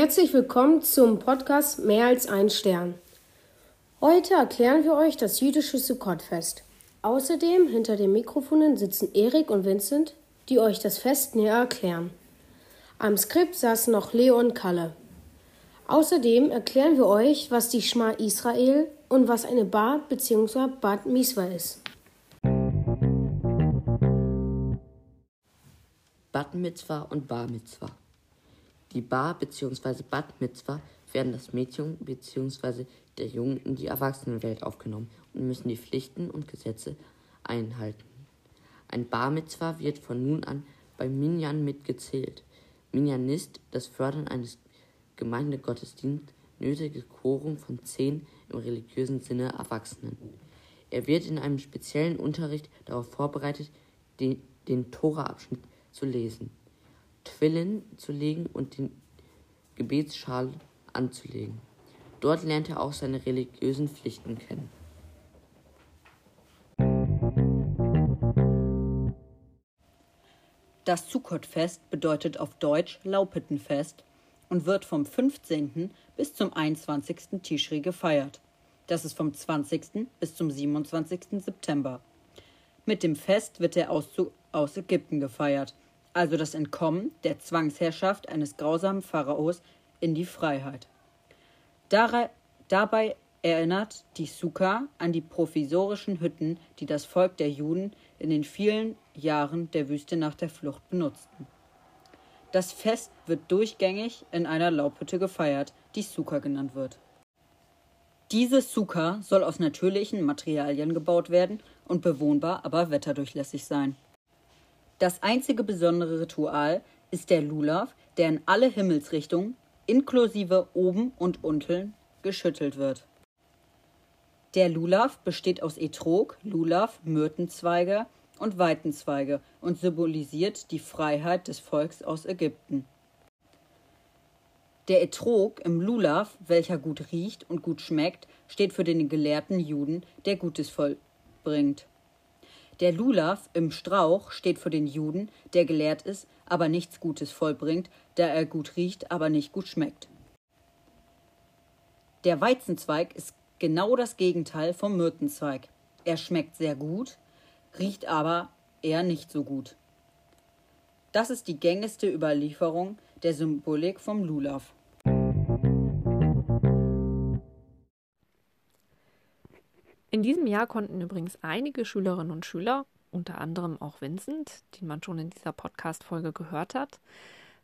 Herzlich willkommen zum Podcast Mehr als ein Stern. Heute erklären wir euch das jüdische Sukkot-Fest. Außerdem hinter den Mikrofonen sitzen Erik und Vincent, die euch das Fest näher erklären. Am Skript saßen noch Leo und Kalle. Außerdem erklären wir euch, was die Schma Israel und was eine Bar bzw. Bat Miswa ist. Bat Mitzvah und Bar Mitzvah. Die Bar bzw. Bat Mitzvah werden das Mädchen bzw. der Jungen in die Erwachsenenwelt aufgenommen und müssen die Pflichten und Gesetze einhalten. Ein Bar Mitzvah wird von nun an beim Minyan mitgezählt. Minyan ist das Fördern eines Gemeindegottesdienst nötige Quorum von zehn im religiösen Sinne Erwachsenen. Er wird in einem speziellen Unterricht darauf vorbereitet, den, den Tora-Abschnitt zu lesen, Twillen zu legen und den Gebetsschal anzulegen. Dort lernt er auch seine religiösen Pflichten kennen. Das Sukkot-Fest bedeutet auf Deutsch Laupittenfest und wird vom 15. bis zum 21. Tischri gefeiert. Das ist vom 20. bis zum 27. September. Mit dem Fest wird der Auszug aus Ägypten gefeiert, also das Entkommen der Zwangsherrschaft eines grausamen Pharaos in die Freiheit. Dabei erinnert die Sukka an die provisorischen Hütten, die das Volk der Juden in den vielen Jahren der Wüste nach der Flucht benutzten. Das Fest wird durchgängig in einer Laubhütte gefeiert, die Suka genannt wird. Diese Suka soll aus natürlichen Materialien gebaut werden und bewohnbar, aber wetterdurchlässig sein. Das einzige besondere Ritual ist der Lulav, der in alle Himmelsrichtungen, inklusive oben und unten, geschüttelt wird. Der Lulav besteht aus Etrog, Lulav, Myrtenzweige und Weitenzweige und symbolisiert die Freiheit des Volks aus Ägypten. Der Etrog im Lulav, welcher gut riecht und gut schmeckt, steht für den gelehrten Juden, der Gutes vollbringt. Der Lulav im Strauch steht für den Juden, der gelehrt ist, aber nichts Gutes vollbringt, da er gut riecht, aber nicht gut schmeckt. Der Weizenzweig ist genau das Gegenteil vom Myrtenzweig. Er schmeckt sehr gut, riecht aber eher nicht so gut. Das ist die gängigste Überlieferung der Symbolik vom Lulav. In diesem Jahr konnten übrigens einige Schülerinnen und Schüler, unter anderem auch Vincent, den man schon in dieser Podcast-Folge gehört hat,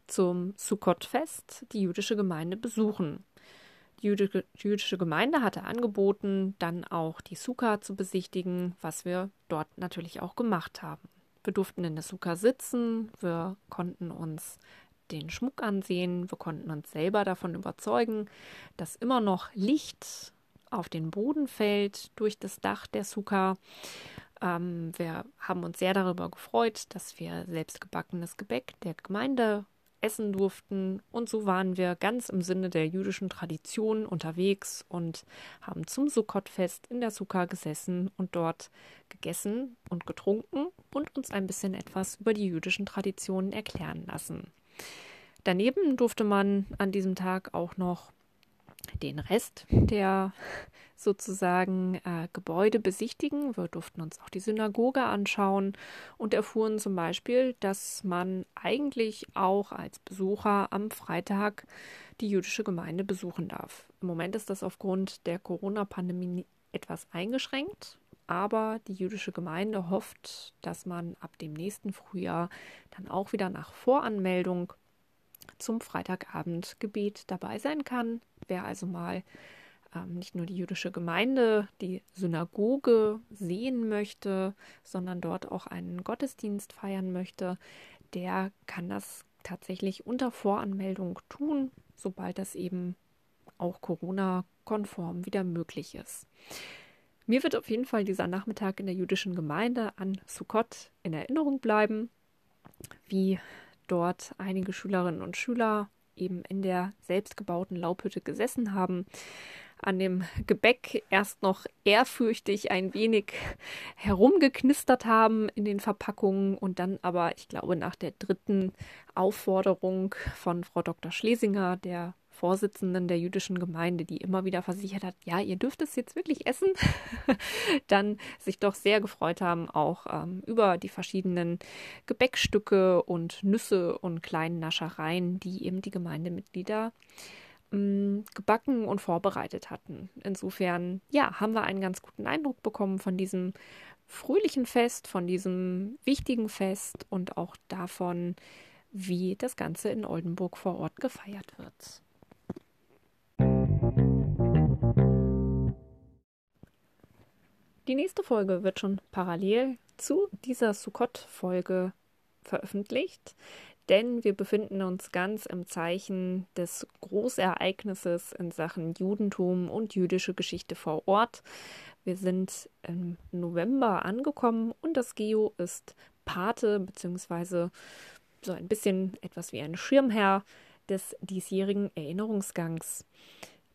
zum Sukkot-Fest die jüdische Gemeinde besuchen. Die jüdische Gemeinde hatte angeboten, dann auch die Sukkah zu besichtigen, was wir dort natürlich auch gemacht haben. Wir durften in der Sukkah sitzen, wir konnten uns den Schmuck ansehen, wir konnten uns selber davon überzeugen, dass immer noch Licht auf den Boden fällt durch das Dach der Sukkah. Ähm, wir haben uns sehr darüber gefreut, dass wir selbstgebackenes Gebäck der Gemeinde essen durften. Und so waren wir ganz im Sinne der jüdischen Tradition unterwegs und haben zum Sukkot-Fest in der Sukkah gesessen und dort gegessen und getrunken und uns ein bisschen etwas über die jüdischen Traditionen erklären lassen. Daneben durfte man an diesem Tag auch noch den Rest der sozusagen äh, Gebäude besichtigen. Wir durften uns auch die Synagoge anschauen und erfuhren zum Beispiel, dass man eigentlich auch als Besucher am Freitag die jüdische Gemeinde besuchen darf. Im Moment ist das aufgrund der Corona-Pandemie etwas eingeschränkt, aber die jüdische Gemeinde hofft, dass man ab dem nächsten Frühjahr dann auch wieder nach Voranmeldung zum Freitagabendgebet dabei sein kann. Wer also mal ähm, nicht nur die jüdische Gemeinde, die Synagoge sehen möchte, sondern dort auch einen Gottesdienst feiern möchte, der kann das tatsächlich unter Voranmeldung tun, sobald das eben auch Corona-konform wieder möglich ist. Mir wird auf jeden Fall dieser Nachmittag in der jüdischen Gemeinde an Sukkot in Erinnerung bleiben, wie dort einige Schülerinnen und Schüler eben in der selbstgebauten Laubhütte gesessen haben, an dem Gebäck erst noch ehrfürchtig ein wenig herumgeknistert haben in den Verpackungen und dann aber, ich glaube, nach der dritten Aufforderung von Frau Dr. Schlesinger, der Vorsitzenden der jüdischen Gemeinde, die immer wieder versichert hat, ja, ihr dürft es jetzt wirklich essen, dann sich doch sehr gefreut haben, auch ähm, über die verschiedenen Gebäckstücke und Nüsse und kleinen Naschereien, die eben die Gemeindemitglieder ähm, gebacken und vorbereitet hatten. Insofern, ja, haben wir einen ganz guten Eindruck bekommen von diesem fröhlichen Fest, von diesem wichtigen Fest und auch davon, wie das Ganze in Oldenburg vor Ort gefeiert wird. Die nächste Folge wird schon parallel zu dieser Sukkot-Folge veröffentlicht, denn wir befinden uns ganz im Zeichen des Großereignisses in Sachen Judentum und jüdische Geschichte vor Ort. Wir sind im November angekommen und das Geo ist Pate bzw. so ein bisschen etwas wie ein Schirmherr des diesjährigen Erinnerungsgangs.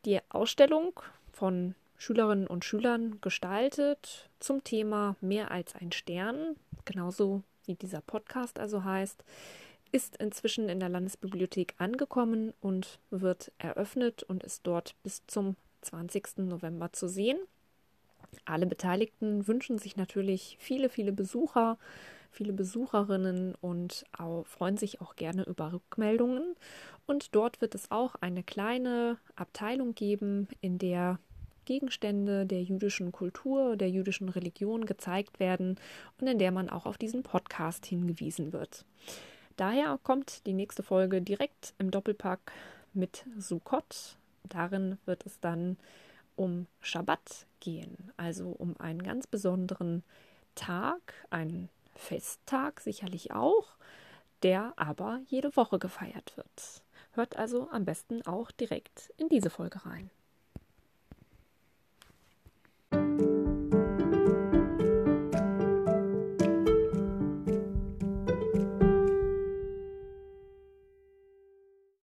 Die Ausstellung von Schülerinnen und Schülern gestaltet zum Thema Mehr als ein Stern, genauso wie dieser Podcast also heißt, ist inzwischen in der Landesbibliothek angekommen und wird eröffnet und ist dort bis zum 20. November zu sehen. Alle Beteiligten wünschen sich natürlich viele, viele Besucher, viele Besucherinnen und auch, freuen sich auch gerne über Rückmeldungen. Und dort wird es auch eine kleine Abteilung geben, in der Gegenstände der jüdischen Kultur, der jüdischen Religion gezeigt werden und in der man auch auf diesen Podcast hingewiesen wird. Daher kommt die nächste Folge direkt im Doppelpack mit Sukkot. Darin wird es dann um Schabbat gehen, also um einen ganz besonderen Tag, einen Festtag sicherlich auch, der aber jede Woche gefeiert wird. Hört also am besten auch direkt in diese Folge rein.